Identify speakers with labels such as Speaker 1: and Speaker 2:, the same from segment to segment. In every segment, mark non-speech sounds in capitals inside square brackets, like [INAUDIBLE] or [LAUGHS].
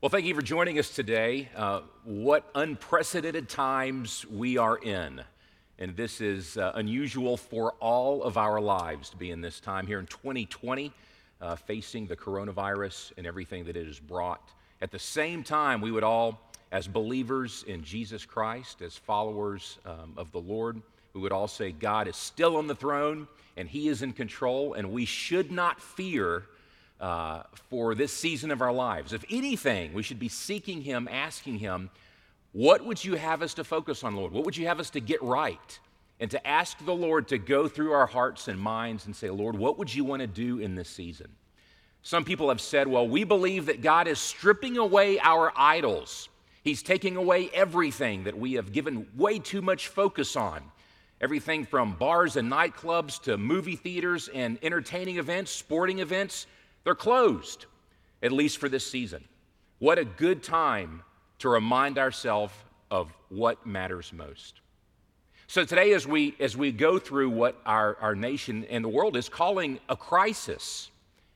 Speaker 1: Well, thank you for joining us today. Uh, what unprecedented times we are in. And this is uh, unusual for all of our lives to be in this time here in 2020, uh, facing the coronavirus and everything that it has brought. At the same time, we would all, as believers in Jesus Christ, as followers um, of the Lord, we would all say, God is still on the throne and He is in control, and we should not fear uh, for this season of our lives. If anything, we should be seeking Him, asking Him, What would you have us to focus on, Lord? What would you have us to get right? And to ask the Lord to go through our hearts and minds and say, Lord, what would you want to do in this season? Some people have said, Well, we believe that God is stripping away our idols. He's taking away everything that we have given way too much focus on. Everything from bars and nightclubs to movie theaters and entertaining events, sporting events. They're closed, at least for this season. What a good time to remind ourselves of what matters most. So today, as we, as we go through what our, our nation and the world is calling a crisis,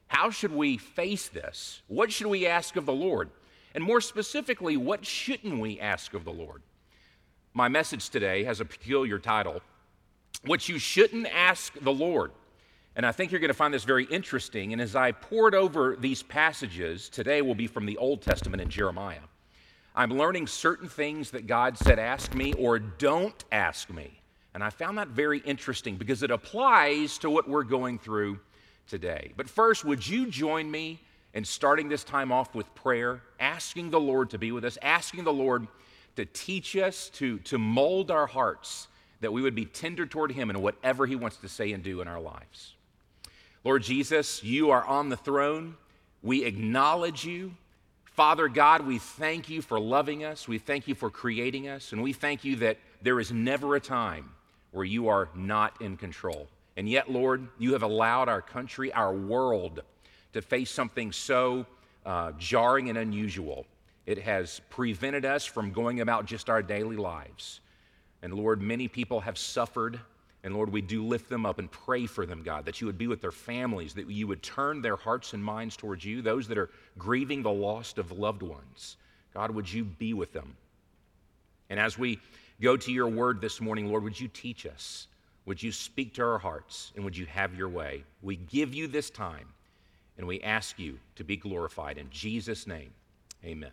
Speaker 1: how should we face this? What should we ask of the Lord? And more specifically, what shouldn't we ask of the Lord? My message today has a peculiar title What You Shouldn't Ask the Lord. And I think you're going to find this very interesting. And as I pored over these passages, today will be from the Old Testament in Jeremiah. I'm learning certain things that God said, ask me or don't ask me. And I found that very interesting because it applies to what we're going through today. But first, would you join me in starting this time off with prayer, asking the Lord to be with us, asking the Lord to teach us, to, to mold our hearts, that we would be tender toward Him in whatever He wants to say and do in our lives. Lord Jesus, you are on the throne. We acknowledge you. Father God, we thank you for loving us. We thank you for creating us. And we thank you that there is never a time where you are not in control. And yet, Lord, you have allowed our country, our world, to face something so uh, jarring and unusual. It has prevented us from going about just our daily lives. And Lord, many people have suffered and Lord, we do lift them up and pray for them, God, that you would be with their families, that you would turn their hearts and minds towards you, those that are grieving the loss of loved ones. God, would you be with them? And as we go to your word this morning, Lord, would you teach us? Would you speak to our hearts? And would you have your way? We give you this time and we ask you to be glorified. In Jesus' name, amen.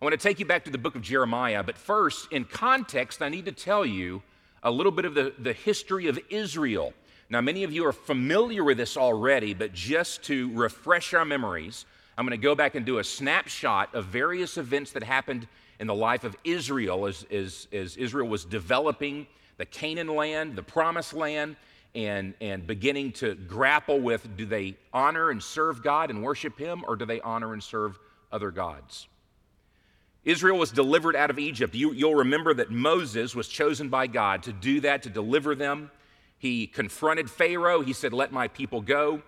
Speaker 1: I want to take you back to the book of Jeremiah, but first, in context, I need to tell you a little bit of the, the history of Israel. Now, many of you are familiar with this already, but just to refresh our memories, I'm going to go back and do a snapshot of various events that happened in the life of Israel as, as, as Israel was developing the Canaan land, the promised land, and, and beginning to grapple with do they honor and serve God and worship Him, or do they honor and serve other gods? Israel was delivered out of Egypt. You, will remember that Moses was chosen by God to do that, to deliver them. He confronted Pharaoh. He said, Let my people go.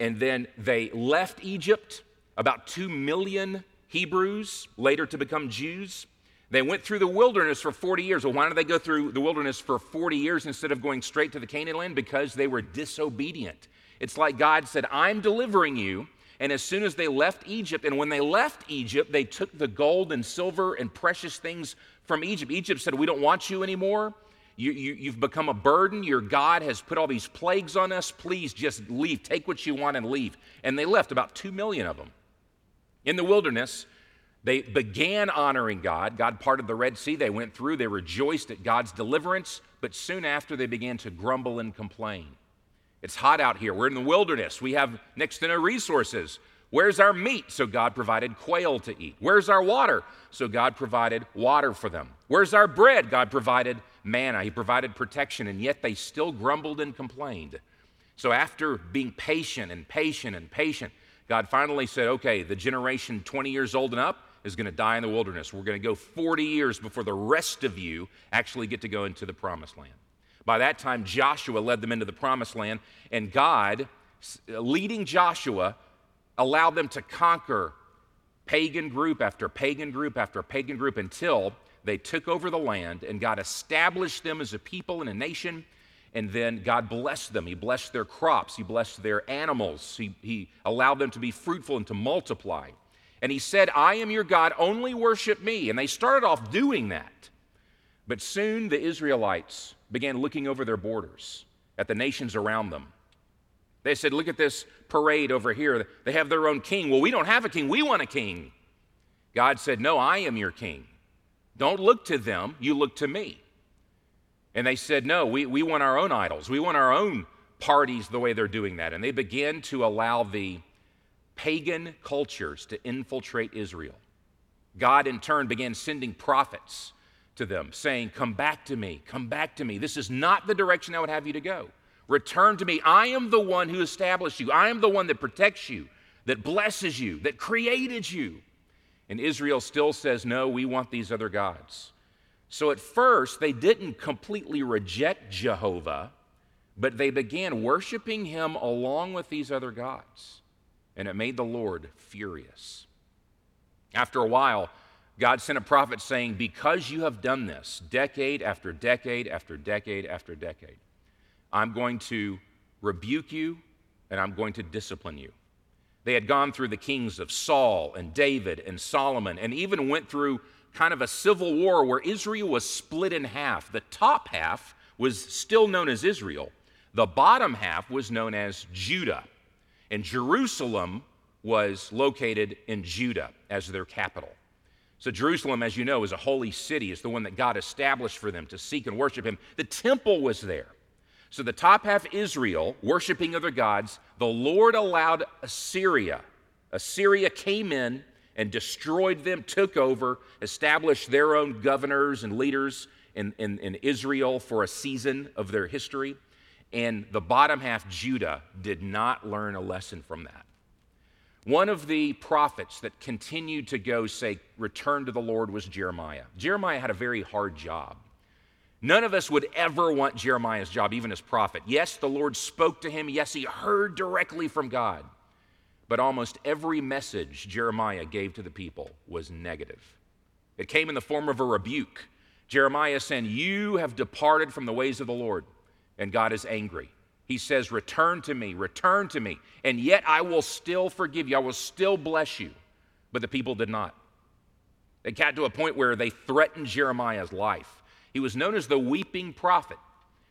Speaker 1: And then they left Egypt, about two million Hebrews, later to become Jews. They went through the wilderness for 40 years. Well, why did they go through the wilderness for 40 years instead of going straight to the Canaan land? Because they were disobedient. It's like God said, I'm delivering you and as soon as they left Egypt, and when they left Egypt, they took the gold and silver and precious things from Egypt. Egypt said, We don't want you anymore. You, you, you've become a burden. Your God has put all these plagues on us. Please just leave. Take what you want and leave. And they left, about two million of them. In the wilderness, they began honoring God. God parted the Red Sea. They went through. They rejoiced at God's deliverance. But soon after, they began to grumble and complain. It's hot out here. We're in the wilderness. We have next to no resources. Where's our meat? So God provided quail to eat. Where's our water? So God provided water for them. Where's our bread? God provided manna. He provided protection, and yet they still grumbled and complained. So after being patient and patient and patient, God finally said, okay, the generation 20 years old and up is going to die in the wilderness. We're going to go 40 years before the rest of you actually get to go into the promised land. By that time, Joshua led them into the promised land, and God, leading Joshua, allowed them to conquer pagan group after pagan group after pagan group until they took over the land and God established them as a people and a nation. And then God blessed them. He blessed their crops. He blessed their animals. He, he allowed them to be fruitful and to multiply. And he said, I am your God, only worship me. And they started off doing that. But soon the Israelites began looking over their borders at the nations around them. They said, Look at this parade over here. They have their own king. Well, we don't have a king. We want a king. God said, No, I am your king. Don't look to them, you look to me. And they said, No, we, we want our own idols. We want our own parties the way they're doing that. And they began to allow the pagan cultures to infiltrate Israel. God, in turn, began sending prophets to them, saying, Come back to me, come back to me. This is not the direction I would have you to go. Return to me. I am the one who established you, I am the one that protects you, that blesses you, that created you. And Israel still says, No, we want these other gods. So at first, they didn't completely reject Jehovah, but they began worshiping him along with these other gods. And it made the Lord furious. After a while, God sent a prophet saying, Because you have done this decade after decade after decade after decade, I'm going to rebuke you and I'm going to discipline you. They had gone through the kings of Saul and David and Solomon and even went through kind of a civil war where Israel was split in half. The top half was still known as Israel, the bottom half was known as Judah. And Jerusalem was located in Judah as their capital. So, Jerusalem, as you know, is a holy city, It's the one that God established for them to seek and worship Him. The temple was there. So, the top half, Israel, worshiping other gods, the Lord allowed Assyria. Assyria came in and destroyed them, took over, established their own governors and leaders in, in, in Israel for a season of their history. And the bottom half, Judah, did not learn a lesson from that. One of the prophets that continued to go say, Return to the Lord was Jeremiah. Jeremiah had a very hard job. None of us would ever want Jeremiah's job, even as prophet. Yes, the Lord spoke to him. Yes, he heard directly from God. But almost every message Jeremiah gave to the people was negative. It came in the form of a rebuke. Jeremiah said, You have departed from the ways of the Lord, and God is angry. He says, Return to me, return to me, and yet I will still forgive you. I will still bless you. But the people did not. They got to a point where they threatened Jeremiah's life. He was known as the weeping prophet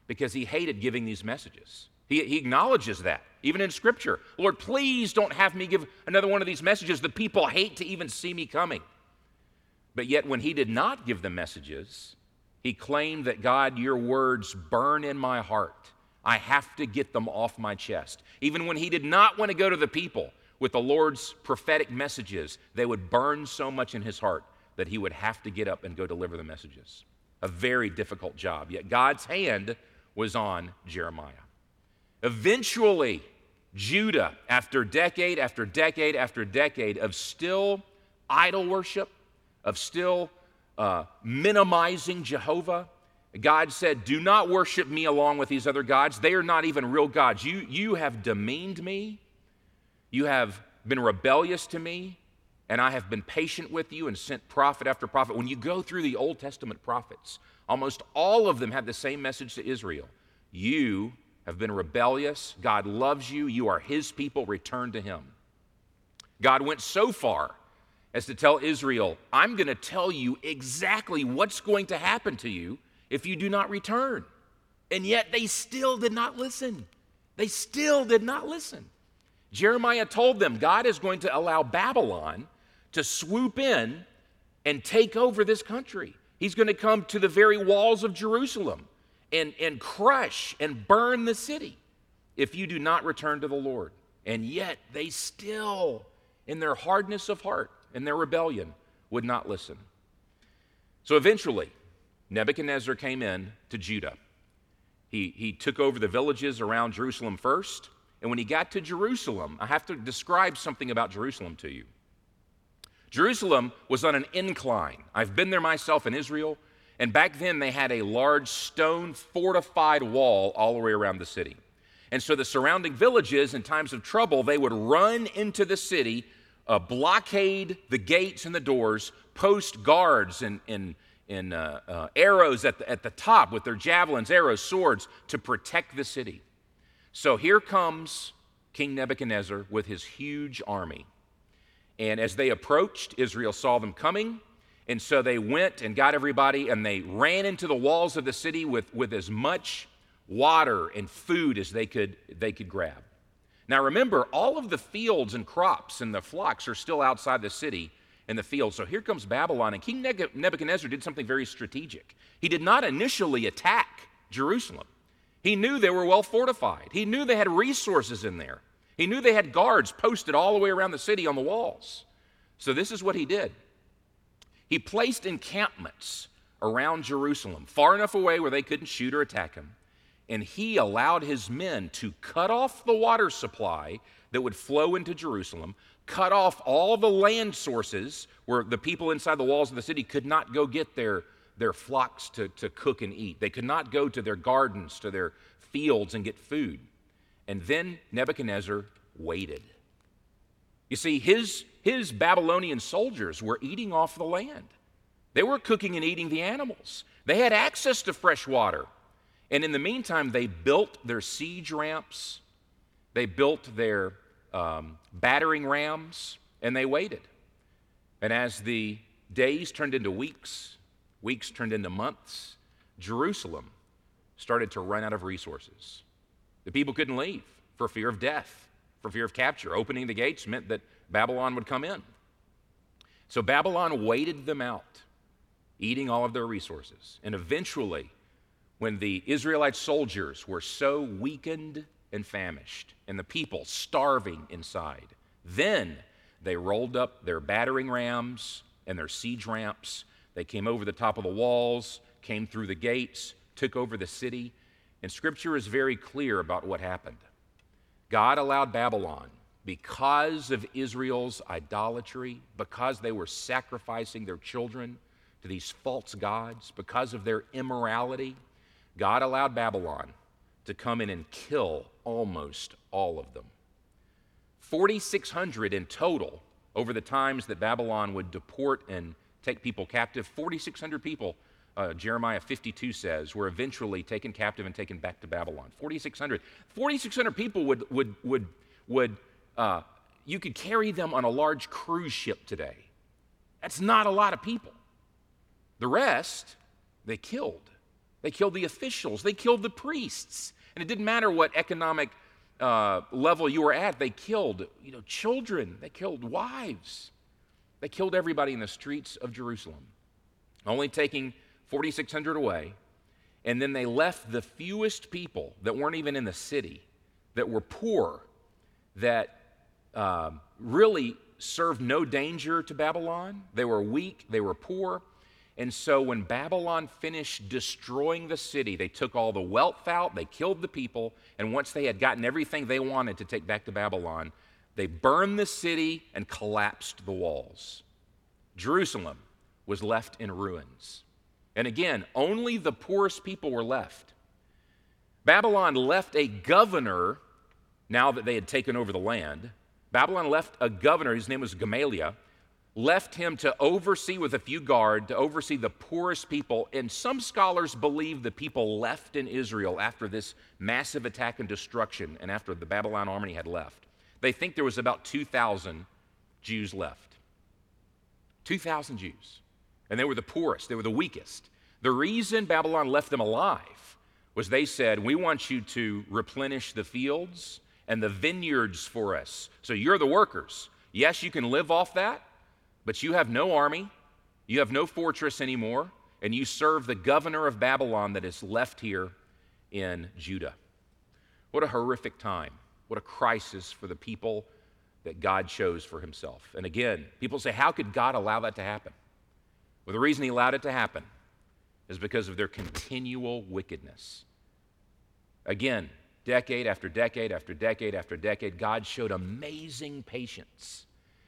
Speaker 1: because he hated giving these messages. He, he acknowledges that, even in Scripture. Lord, please don't have me give another one of these messages. The people hate to even see me coming. But yet, when he did not give the messages, he claimed that God, your words burn in my heart. I have to get them off my chest. Even when he did not want to go to the people with the Lord's prophetic messages, they would burn so much in his heart that he would have to get up and go deliver the messages. A very difficult job. Yet God's hand was on Jeremiah. Eventually, Judah, after decade after decade after decade of still idol worship, of still uh, minimizing Jehovah, God said, Do not worship me along with these other gods. They are not even real gods. You, you have demeaned me. You have been rebellious to me, and I have been patient with you and sent prophet after prophet. When you go through the Old Testament prophets, almost all of them have the same message to Israel You have been rebellious. God loves you. You are his people. Return to him. God went so far as to tell Israel, I'm going to tell you exactly what's going to happen to you if you do not return. And yet they still did not listen. They still did not listen. Jeremiah told them God is going to allow Babylon to swoop in and take over this country. He's going to come to the very walls of Jerusalem and, and crush and burn the city if you do not return to the Lord. And yet they still, in their hardness of heart and their rebellion, would not listen. So eventually, Nebuchadnezzar came in to Judah. He, he took over the villages around Jerusalem first. And when he got to Jerusalem, I have to describe something about Jerusalem to you. Jerusalem was on an incline. I've been there myself in Israel, and back then they had a large stone fortified wall all the way around the city. And so the surrounding villages, in times of trouble, they would run into the city, uh, blockade the gates and the doors, post guards and, and in uh, uh, arrows at the, at the top with their javelins, arrows, swords to protect the city. So here comes King Nebuchadnezzar with his huge army. And as they approached, Israel saw them coming. And so they went and got everybody, and they ran into the walls of the city with, with as much water and food as they could, they could grab. Now remember, all of the fields and crops and the flocks are still outside the city in the field. So here comes Babylon, and King Nebuchadnezzar did something very strategic. He did not initially attack Jerusalem. He knew they were well fortified, he knew they had resources in there, he knew they had guards posted all the way around the city on the walls. So this is what he did he placed encampments around Jerusalem, far enough away where they couldn't shoot or attack him. And he allowed his men to cut off the water supply that would flow into Jerusalem, cut off all the land sources where the people inside the walls of the city could not go get their, their flocks to, to cook and eat. They could not go to their gardens, to their fields and get food. And then Nebuchadnezzar waited. You see, his, his Babylonian soldiers were eating off the land. They were cooking and eating the animals. They had access to fresh water. And in the meantime, they built their siege ramps, they built their um, battering rams, and they waited. And as the days turned into weeks, weeks turned into months, Jerusalem started to run out of resources. The people couldn't leave for fear of death, for fear of capture. Opening the gates meant that Babylon would come in. So Babylon waited them out, eating all of their resources. And eventually, when the Israelite soldiers were so weakened and famished, and the people starving inside. Then they rolled up their battering rams and their siege ramps. They came over the top of the walls, came through the gates, took over the city. And scripture is very clear about what happened. God allowed Babylon, because of Israel's idolatry, because they were sacrificing their children to these false gods, because of their immorality, God allowed Babylon to come in and kill almost all of them. 4,600 in total over the times that Babylon would deport and take people captive. 4,600 people, uh, Jeremiah 52 says, were eventually taken captive and taken back to Babylon. 4,600. 4,600 people would, would, would, would uh, you could carry them on a large cruise ship today. That's not a lot of people. The rest, they killed. They killed the officials, they killed the priests. And it didn't matter what economic uh, level you were at, they killed you know, children, they killed wives, they killed everybody in the streets of Jerusalem, only taking 4,600 away. And then they left the fewest people that weren't even in the city, that were poor, that uh, really served no danger to Babylon. They were weak, they were poor. And so when Babylon finished destroying the city, they took all the wealth out, they killed the people, and once they had gotten everything they wanted to take back to Babylon, they burned the city and collapsed the walls. Jerusalem was left in ruins. And again, only the poorest people were left. Babylon left a governor now that they had taken over the land. Babylon left a governor, his name was Gamaliel, left him to oversee with a few guard to oversee the poorest people and some scholars believe the people left in israel after this massive attack and destruction and after the babylon army had left. They think there was about 2000 jews left. 2000 jews. And they were the poorest they were the weakest. The reason babylon left them alive was they said we want you to replenish the fields and the vineyards for us. So you're the workers. Yes you can live off that but you have no army, you have no fortress anymore, and you serve the governor of Babylon that is left here in Judah. What a horrific time. What a crisis for the people that God chose for himself. And again, people say, How could God allow that to happen? Well, the reason he allowed it to happen is because of their continual wickedness. Again, decade after decade after decade after decade, God showed amazing patience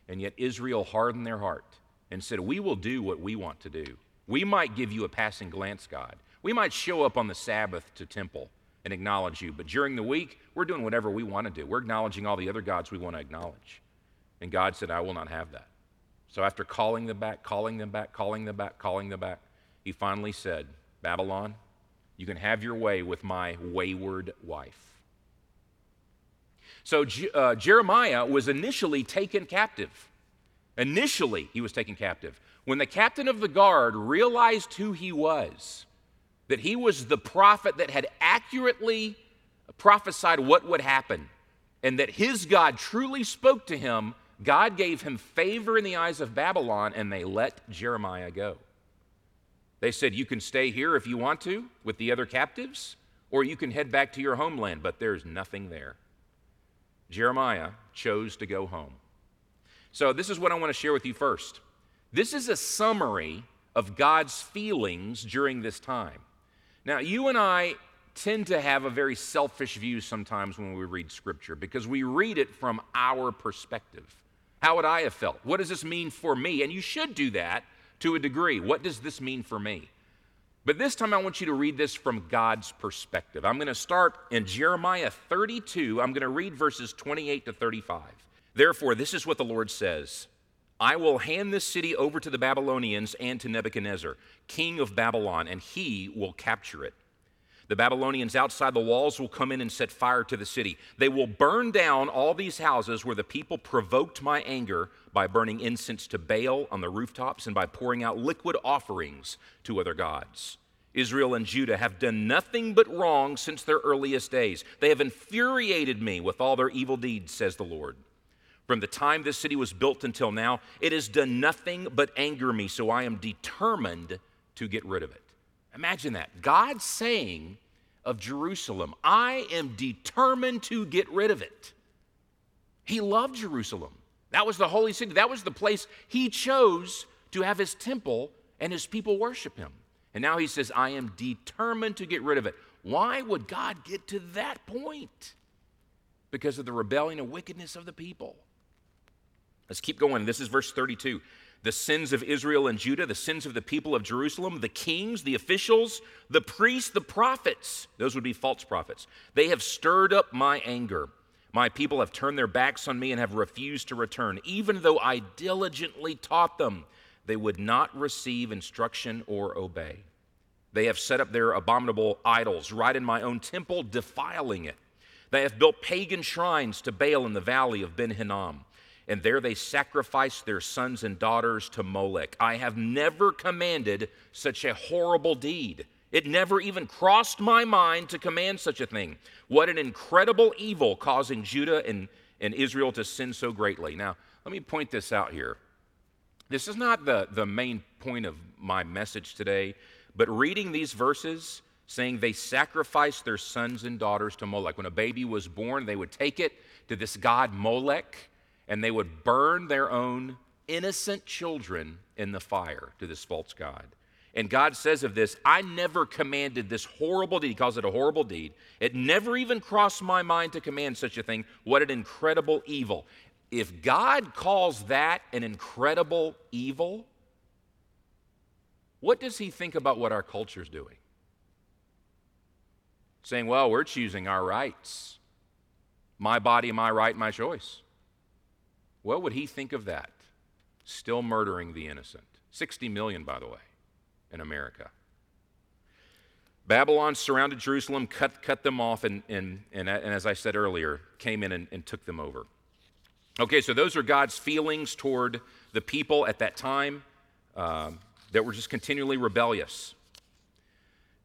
Speaker 1: and yet Israel hardened their heart and said, We will do what we want to do. We might give you a passing glance, God. We might show up on the Sabbath to temple and acknowledge you, but during the week, we're doing whatever we want to do. We're acknowledging all the other gods we want to acknowledge. And God said, I will not have that. So after calling them back, calling them back, calling them back, calling them back, he finally said, Babylon, you can have your way with my wayward wife. So uh, Jeremiah was initially taken captive. Initially, he was taken captive. When the captain of the guard realized who he was, that he was the prophet that had accurately prophesied what would happen, and that his God truly spoke to him, God gave him favor in the eyes of Babylon, and they let Jeremiah go. They said, You can stay here if you want to with the other captives, or you can head back to your homeland, but there's nothing there. Jeremiah chose to go home. So, this is what I want to share with you first. This is a summary of God's feelings during this time. Now, you and I tend to have a very selfish view sometimes when we read Scripture because we read it from our perspective. How would I have felt? What does this mean for me? And you should do that to a degree. What does this mean for me? But this time I want you to read this from God's perspective. I'm going to start in Jeremiah 32. I'm going to read verses 28 to 35. Therefore, this is what the Lord says I will hand this city over to the Babylonians and to Nebuchadnezzar, king of Babylon, and he will capture it. The Babylonians outside the walls will come in and set fire to the city. They will burn down all these houses where the people provoked my anger by burning incense to Baal on the rooftops and by pouring out liquid offerings to other gods. Israel and Judah have done nothing but wrong since their earliest days. They have infuriated me with all their evil deeds, says the Lord. From the time this city was built until now, it has done nothing but anger me, so I am determined to get rid of it. Imagine that. God saying of Jerusalem, I am determined to get rid of it. He loved Jerusalem. That was the holy city. That was the place he chose to have his temple and his people worship him. And now he says, I am determined to get rid of it. Why would God get to that point? Because of the rebellion and wickedness of the people. Let's keep going. This is verse 32 the sins of Israel and Judah, the sins of the people of Jerusalem, the kings, the officials, the priests, the prophets. Those would be false prophets. They have stirred up my anger. My people have turned their backs on me and have refused to return. Even though I diligently taught them, they would not receive instruction or obey. They have set up their abominable idols right in my own temple, defiling it. They have built pagan shrines to Baal in the valley of Ben Hinnom and there they sacrificed their sons and daughters to Molech. I have never commanded such a horrible deed. It never even crossed my mind to command such a thing. What an incredible evil causing Judah and, and Israel to sin so greatly. Now, let me point this out here. This is not the, the main point of my message today, but reading these verses saying they sacrificed their sons and daughters to Molech. When a baby was born, they would take it to this god Molech and they would burn their own innocent children in the fire to this false God. And God says of this, I never commanded this horrible deed. He calls it a horrible deed. It never even crossed my mind to command such a thing. What an incredible evil. If God calls that an incredible evil, what does he think about what our culture is doing? Saying, well, we're choosing our rights. My body, my right, my choice. What would he think of that? Still murdering the innocent. 60 million, by the way, in America. Babylon surrounded Jerusalem, cut, cut them off, and, and, and, and as I said earlier, came in and, and took them over. Okay, so those are God's feelings toward the people at that time um, that were just continually rebellious.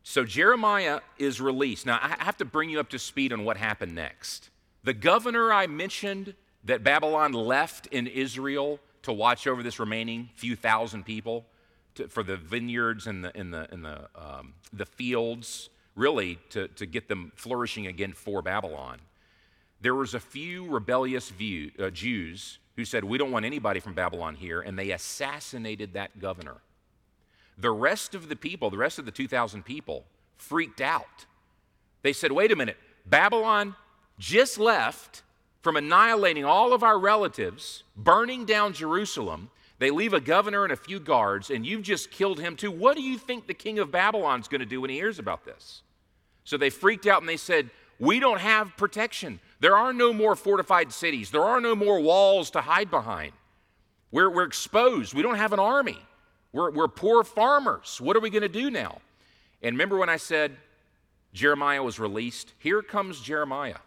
Speaker 1: So Jeremiah is released. Now, I have to bring you up to speed on what happened next. The governor I mentioned that Babylon left in Israel to watch over this remaining few thousand people to, for the vineyards and the, and the, and the, um, the fields, really to, to get them flourishing again for Babylon. There was a few rebellious view, uh, Jews who said, We don't want anybody from Babylon here, and they assassinated that governor. The rest of the people, the rest of the 2,000 people, freaked out. They said, Wait a minute, Babylon just left from annihilating all of our relatives, burning down Jerusalem. They leave a governor and a few guards, and you've just killed him too. What do you think the king of Babylon's going to do when he hears about this? So they freaked out and they said, We don't have protection. There are no more fortified cities, there are no more walls to hide behind. We're, we're exposed. We don't have an army. We're, we're poor farmers. What are we going to do now? And remember when I said Jeremiah was released? Here comes Jeremiah.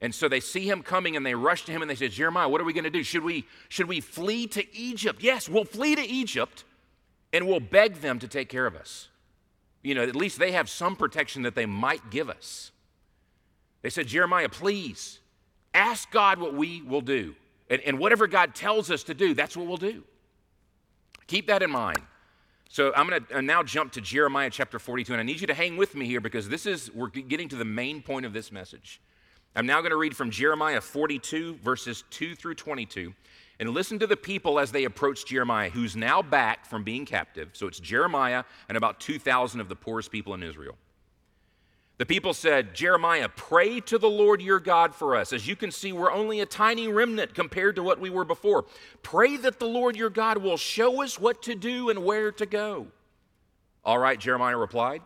Speaker 1: And so they see him coming and they rush to him and they say, Jeremiah, what are we going to do? Should we, should we flee to Egypt? Yes, we'll flee to Egypt and we'll beg them to take care of us. You know, at least they have some protection that they might give us. They said, Jeremiah, please ask God what we will do. And, and whatever God tells us to do, that's what we'll do. Keep that in mind. So I'm going to uh, now jump to Jeremiah chapter 42, and I need you to hang with me here because this is, we're getting to the main point of this message. I'm now going to read from Jeremiah 42, verses 2 through 22, and listen to the people as they approach Jeremiah, who's now back from being captive. So it's Jeremiah and about 2,000 of the poorest people in Israel. The people said, Jeremiah, pray to the Lord your God for us. As you can see, we're only a tiny remnant compared to what we were before. Pray that the Lord your God will show us what to do and where to go. All right, Jeremiah replied.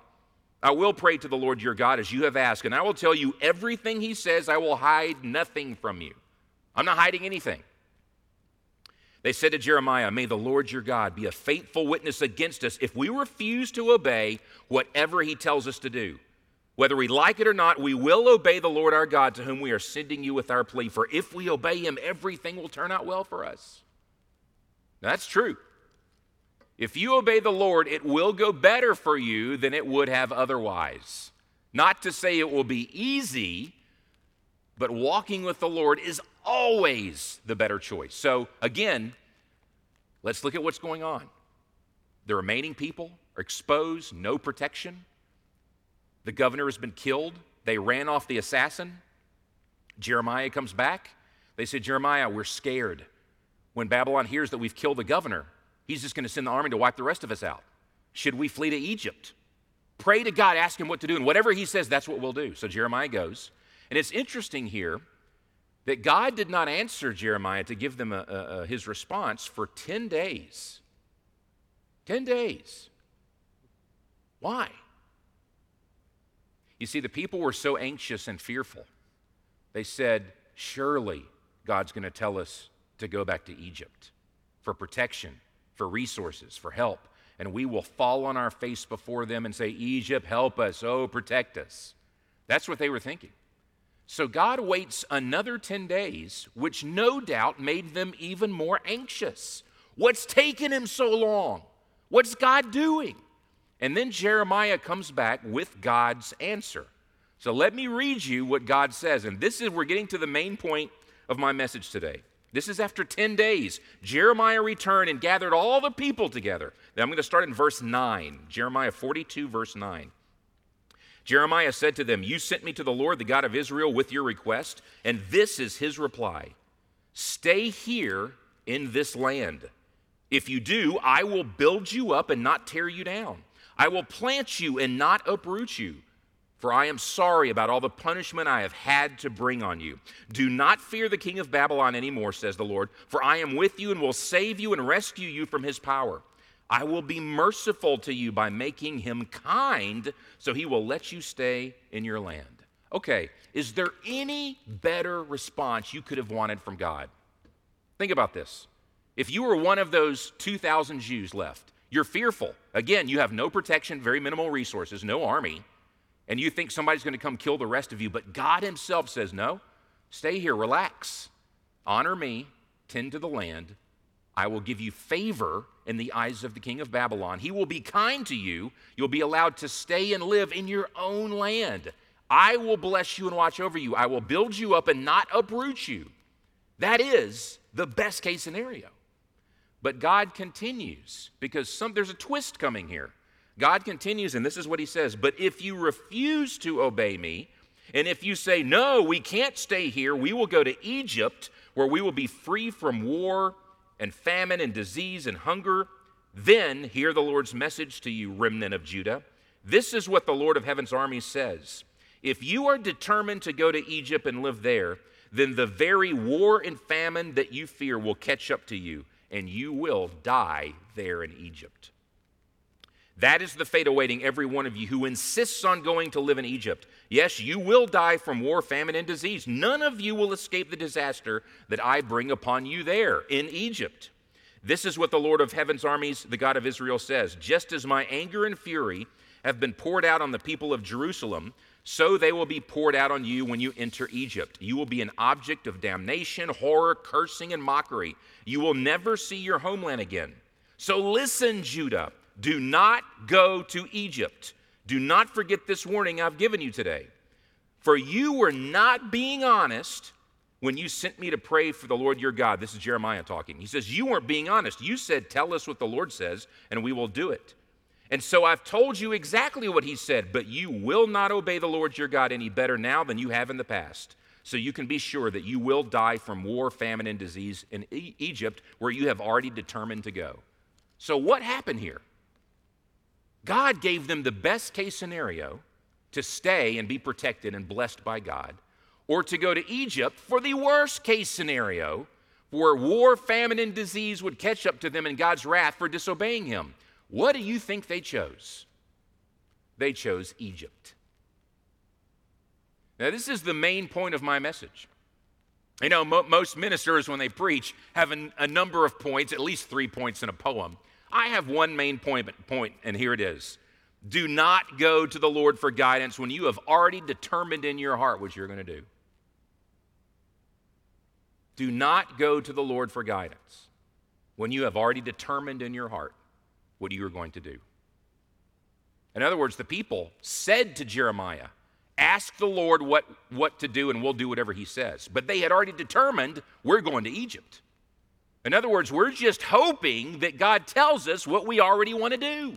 Speaker 1: I will pray to the Lord your God as you have asked, and I will tell you everything he says. I will hide nothing from you. I'm not hiding anything. They said to Jeremiah, May the Lord your God be a faithful witness against us if we refuse to obey whatever he tells us to do. Whether we like it or not, we will obey the Lord our God to whom we are sending you with our plea. For if we obey him, everything will turn out well for us. Now, that's true. If you obey the Lord, it will go better for you than it would have otherwise. Not to say it will be easy, but walking with the Lord is always the better choice. So, again, let's look at what's going on. The remaining people are exposed, no protection. The governor has been killed. They ran off the assassin. Jeremiah comes back. They said, Jeremiah, we're scared. When Babylon hears that we've killed the governor, he's just going to send the army to wipe the rest of us out. Should we flee to Egypt? Pray to God, ask him what to do, and whatever he says, that's what we'll do. So Jeremiah goes. And it's interesting here that God did not answer Jeremiah to give them a, a, a, his response for 10 days. 10 days. Why? You see, the people were so anxious and fearful. They said, Surely God's going to tell us to go back to Egypt for protection, for resources, for help. And we will fall on our face before them and say, Egypt, help us. Oh, protect us. That's what they were thinking. So God waits another 10 days, which no doubt made them even more anxious. What's taken him so long? What's God doing? And then Jeremiah comes back with God's answer. So let me read you what God says. And this is, we're getting to the main point of my message today. This is after 10 days. Jeremiah returned and gathered all the people together. Now I'm going to start in verse 9, Jeremiah 42, verse 9. Jeremiah said to them, You sent me to the Lord, the God of Israel, with your request, and this is his reply Stay here in this land. If you do, I will build you up and not tear you down. I will plant you and not uproot you. For I am sorry about all the punishment I have had to bring on you. Do not fear the king of Babylon anymore, says the Lord, for I am with you and will save you and rescue you from his power. I will be merciful to you by making him kind, so he will let you stay in your land. Okay, is there any better response you could have wanted from God? Think about this. If you were one of those 2,000 Jews left, you're fearful. Again, you have no protection, very minimal resources, no army, and you think somebody's going to come kill the rest of you. But God Himself says, No, stay here, relax, honor me, tend to the land. I will give you favor in the eyes of the king of Babylon. He will be kind to you. You'll be allowed to stay and live in your own land. I will bless you and watch over you. I will build you up and not uproot you. That is the best case scenario. But God continues because some, there's a twist coming here. God continues, and this is what he says But if you refuse to obey me, and if you say, No, we can't stay here, we will go to Egypt, where we will be free from war and famine and disease and hunger, then hear the Lord's message to you, remnant of Judah. This is what the Lord of heaven's armies says. If you are determined to go to Egypt and live there, then the very war and famine that you fear will catch up to you and you will die there in Egypt. That is the fate awaiting every one of you who insists on going to live in Egypt. Yes, you will die from war, famine, and disease. None of you will escape the disaster that I bring upon you there in Egypt. This is what the Lord of heaven's armies, the God of Israel, says Just as my anger and fury have been poured out on the people of Jerusalem, So they will be poured out on you when you enter Egypt. You will be an object of damnation, horror, cursing, and mockery. You will never see your homeland again. So listen, Judah, do not go to Egypt. Do not forget this warning I've given you today. For you were not being honest when you sent me to pray for the Lord your God. This is Jeremiah talking. He says, You weren't being honest. You said, Tell us what the Lord says, and we will do it. And so I've told you exactly what he said, but you will not obey the Lord your God any better now than you have in the past. So you can be sure that you will die from war, famine, and disease in e- Egypt, where you have already determined to go. So what happened here? God gave them the best case scenario to stay and be protected and blessed by God or to go to Egypt for the worst case scenario, where war, famine, and disease would catch up to them in God's wrath for disobeying Him. What do you think they chose? They chose Egypt. Now, this is the main point of my message. You know, mo- most ministers, when they preach, have an, a number of points, at least three points in a poem. I have one main point, point, and here it is. Do not go to the Lord for guidance when you have already determined in your heart what you're going to do. Do not go to the Lord for guidance when you have already determined in your heart what you are going to do. In other words, the people said to Jeremiah, Ask the Lord what, what to do, and we'll do whatever he says. But they had already determined we're going to Egypt. In other words, we're just hoping that God tells us what we already want to do.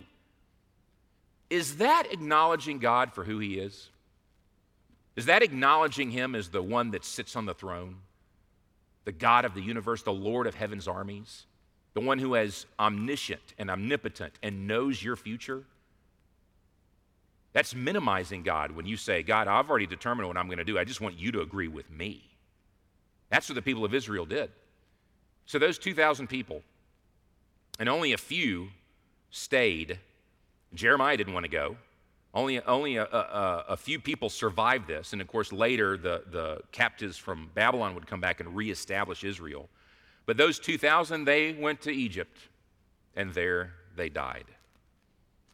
Speaker 1: Is that acknowledging God for who he is? Is that acknowledging him as the one that sits on the throne? the God of the universe, the Lord of heaven's armies, the one who is omniscient and omnipotent and knows your future. That's minimizing God when you say, God, I've already determined what I'm going to do. I just want you to agree with me. That's what the people of Israel did. So, those 2,000 people, and only a few stayed. Jeremiah didn't want to go. Only, only a, a, a, few people survived this. And of course, later the, the captives from Babylon would come back and reestablish Israel. But those 2,000, they went to Egypt, and there they died.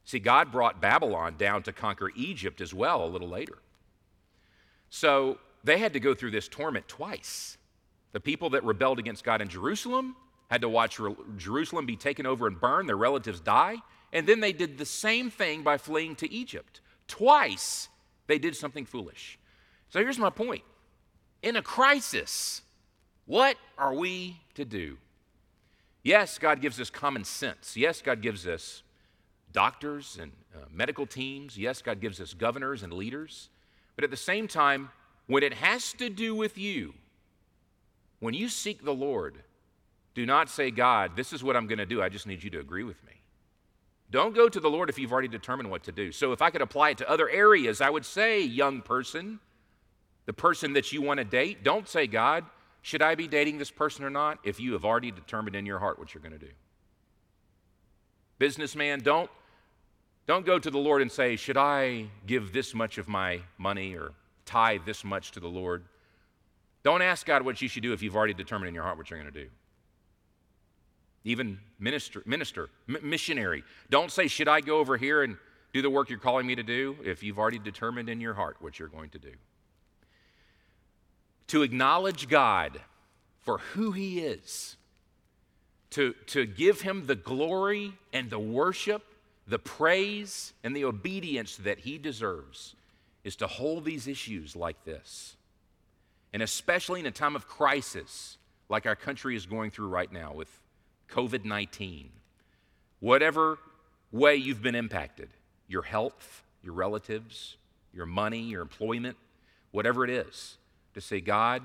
Speaker 1: See, God brought Babylon down to conquer Egypt as well a little later. So they had to go through this torment twice. The people that rebelled against God in Jerusalem had to watch Jerusalem be taken over and burned, their relatives die. And then they did the same thing by fleeing to Egypt. Twice they did something foolish. So here's my point in a crisis, what are we to do? Yes, God gives us common sense. Yes, God gives us doctors and uh, medical teams. Yes, God gives us governors and leaders. But at the same time, when it has to do with you, when you seek the Lord, do not say, God, this is what I'm going to do. I just need you to agree with me. Don't go to the Lord if you've already determined what to do. So, if I could apply it to other areas, I would say, young person, the person that you want to date, don't say, God, should I be dating this person or not? If you have already determined in your heart what you're going to do. Businessman, don't, don't go to the Lord and say, Should I give this much of my money or tithe this much to the Lord? Don't ask God what you should do if you've already determined in your heart what you're going to do even minister, minister m- missionary. Don't say, Should I go over here and do the work you're calling me to do if you've already determined in your heart what you're going to do. To acknowledge God for who He is, to, to give Him the glory and the worship, the praise and the obedience that He deserves, is to hold these issues like this. And especially in a time of crisis like our country is going through right now with COVID 19, whatever way you've been impacted, your health, your relatives, your money, your employment, whatever it is, to say, God,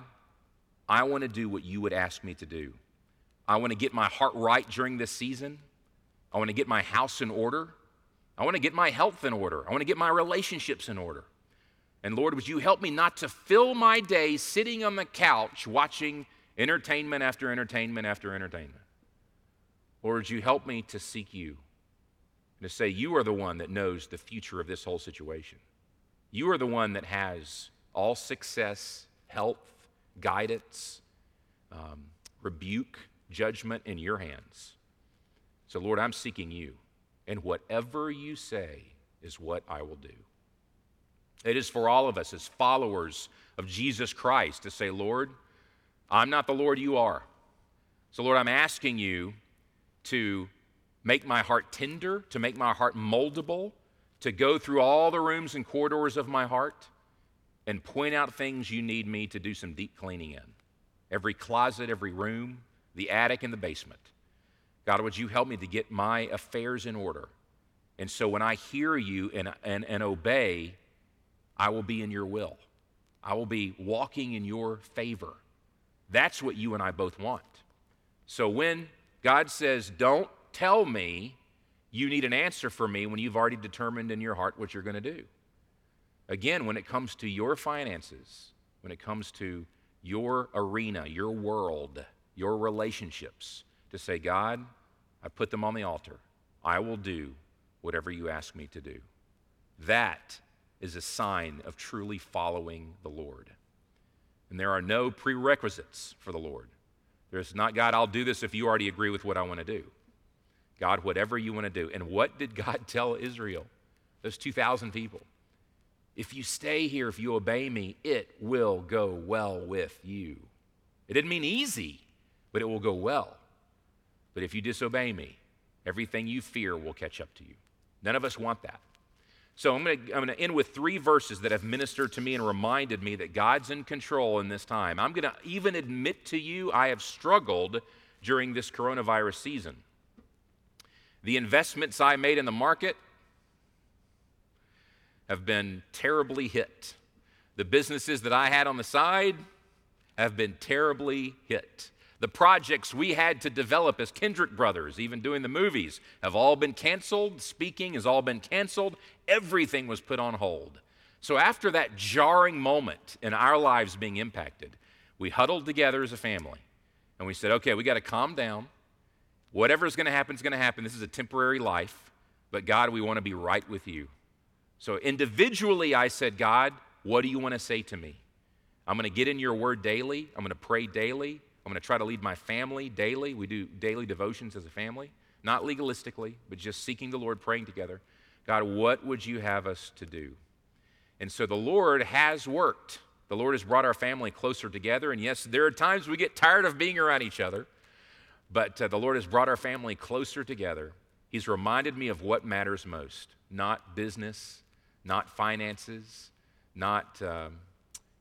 Speaker 1: I want to do what you would ask me to do. I want to get my heart right during this season. I want to get my house in order. I want to get my health in order. I want to get my relationships in order. And Lord, would you help me not to fill my days sitting on the couch watching entertainment after entertainment after entertainment? Lord, would you help me to seek you and to say, You are the one that knows the future of this whole situation. You are the one that has all success, health, guidance, um, rebuke, judgment in your hands. So, Lord, I'm seeking you, and whatever you say is what I will do. It is for all of us as followers of Jesus Christ to say, Lord, I'm not the Lord you are. So, Lord, I'm asking you to make my heart tender, to make my heart moldable, to go through all the rooms and corridors of my heart and point out things you need me to do some deep cleaning in. Every closet, every room, the attic, and the basement. God, would you help me to get my affairs in order? And so when I hear you and, and, and obey, I will be in your will. I will be walking in your favor. That's what you and I both want. So when God says, Don't tell me you need an answer for me when you've already determined in your heart what you're going to do. Again, when it comes to your finances, when it comes to your arena, your world, your relationships, to say, God, I put them on the altar. I will do whatever you ask me to do. That is a sign of truly following the Lord. And there are no prerequisites for the Lord. There's not, God, I'll do this if you already agree with what I want to do. God, whatever you want to do. And what did God [LAUGHS] tell Israel? Those 2,000 people. If you stay here, if you obey me, it will go well with you. It didn't mean easy, but it will go well. But if you disobey me, everything you fear will catch up to you. None of us want that. So I'm going, to, I'm to end with three verses that have ministered to me and reminded me that God's in control in this time. I'm going to even admit to you I have struggled during this coronavirus season. The investments I made in the market have been terribly hit. The businesses that I had on the side have been terribly hit. The projects we had to develop as Kendrick brothers, even doing the movies, have all been canceled. Speaking has all been canceled. Everything was put on hold. So, after that jarring moment in our lives being impacted, we huddled together as a family and we said, okay, we got to calm down. Whatever's going to happen is going to happen. This is a temporary life, but God, we want to be right with you. So, individually, I said, God, what do you want to say to me? I'm going to get in your word daily. I'm going to pray daily. I'm going to try to lead my family daily. We do daily devotions as a family, not legalistically, but just seeking the Lord, praying together. God, what would you have us to do? And so the Lord has worked. The Lord has brought our family closer together. And yes, there are times we get tired of being around each other, but uh, the Lord has brought our family closer together. He's reminded me of what matters most not business, not finances, not um,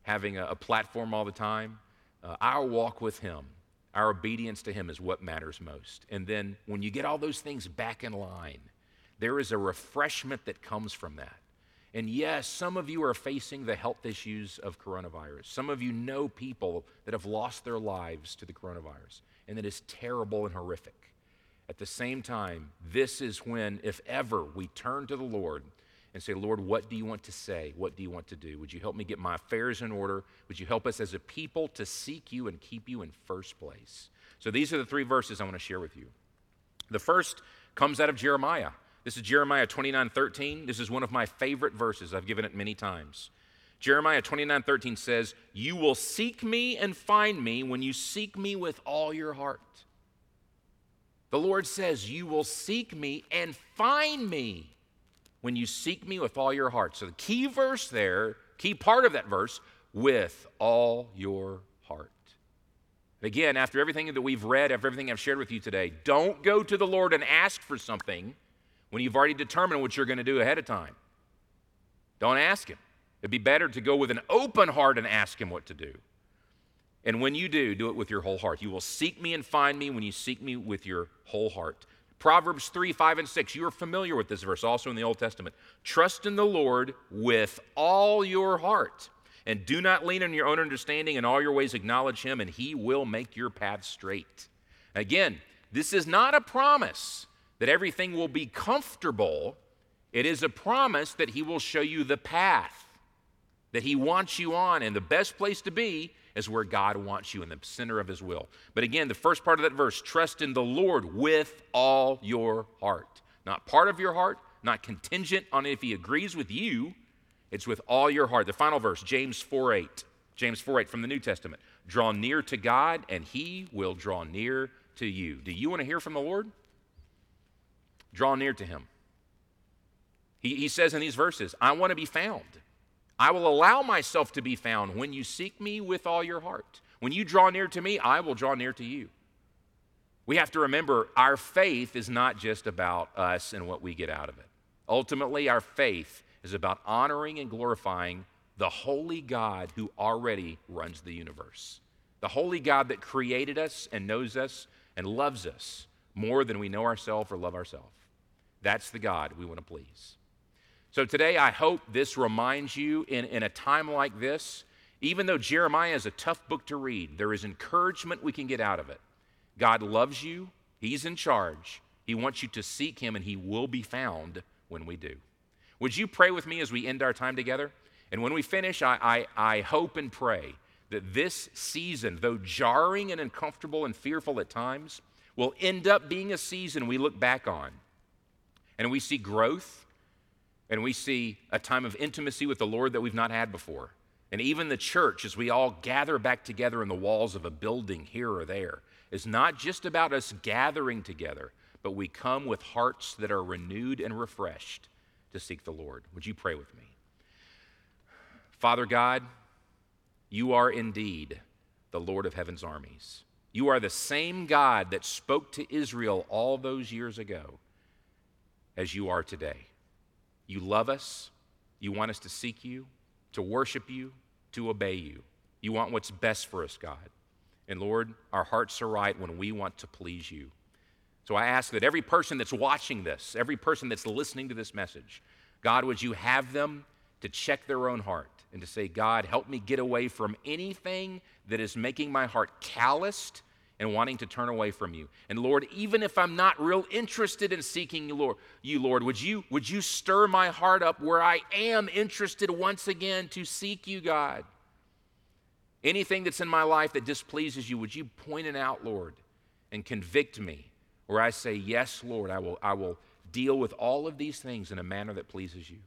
Speaker 1: having a, a platform all the time, uh, our walk with Him, our obedience to Him is what matters most. And then when you get all those things back in line, there is a refreshment that comes from that. And yes, some of you are facing the health issues of coronavirus. Some of you know people that have lost their lives to the coronavirus, and that is terrible and horrific. At the same time, this is when, if ever, we turn to the Lord and say, Lord, what do you want to say? What do you want to do? Would you help me get my affairs in order? Would you help us as a people to seek you and keep you in first place? So these are the three verses I want to share with you. The first comes out of Jeremiah. This is Jeremiah 29 13. This is one of my favorite verses. I've given it many times. Jeremiah 29 13 says, You will seek me and find me when you seek me with all your heart. The Lord says, You will seek me and find me when you seek me with all your heart. So the key verse there, key part of that verse, with all your heart. Again, after everything that we've read, after everything I've shared with you today, don't go to the Lord and ask for something when you've already determined what you're going to do ahead of time. Don't ask Him. It'd be better to go with an open heart and ask Him what to do. And when you do, do it with your whole heart. You will seek me and find me when you seek me with your whole heart. Proverbs 3, 5, and 6. You are familiar with this verse also in the Old Testament. Trust in the Lord with all your heart, and do not lean on your own understanding. In all your ways, acknowledge Him, and He will make your path straight. Again, this is not a promise that everything will be comfortable, it is a promise that He will show you the path that He wants you on, and the best place to be is where God wants you in the center of His will. But again, the first part of that verse trust in the Lord with all your heart. Not part of your heart, not contingent on if He agrees with you, it's with all your heart. The final verse, James 4 8. James 4 8 from the New Testament. Draw near to God, and He will draw near to you. Do you want to hear from the Lord? Draw near to Him. He, he says in these verses, I want to be found. I will allow myself to be found when you seek me with all your heart. When you draw near to me, I will draw near to you. We have to remember our faith is not just about us and what we get out of it. Ultimately, our faith is about honoring and glorifying the holy God who already runs the universe. The holy God that created us and knows us and loves us more than we know ourselves or love ourselves. That's the God we want to please. So today, I hope this reminds you in, in a time like this, even though Jeremiah is a tough book to read, there is encouragement we can get out of it. God loves you, He's in charge. He wants you to seek Him, and He will be found when we do. Would you pray with me as we end our time together? And when we finish, I, I, I hope and pray that this season, though jarring and uncomfortable and fearful at times, will end up being a season we look back on and we see growth and we see a time of intimacy with the Lord that we've not had before. And even the church, as we all gather back together in the walls of a building here or there, is not just about us gathering together, but we come with hearts that are renewed and refreshed to seek the Lord. Would you pray with me? Father God, you are indeed the Lord of heaven's armies. You are the same God that spoke to Israel all those years ago as you are today. You love us. You want us to seek you, to worship you, to obey you. You want what's best for us, God. And Lord, our hearts are right when we want to please you. So I ask that every person that's watching this, every person that's listening to this message, God, would you have them to check their own heart and to say, God, help me get away from anything that is making my heart calloused and wanting to turn away from you. And Lord, even if I'm not real interested in seeking you, Lord, you, Lord, would you would you stir my heart up where I am interested once again to seek you, God? Anything that's in my life that displeases you, would you point it out, Lord, and convict me? Where I say, Yes, Lord, I will, I will deal with all of these things in a manner that pleases you.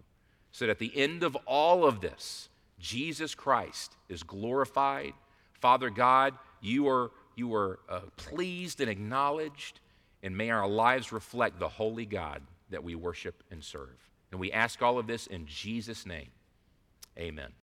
Speaker 1: So that at the end of all of this, Jesus Christ is glorified. Father God, you are you are uh, pleased and acknowledged, and may our lives reflect the holy God that we worship and serve. And we ask all of this in Jesus' name. Amen.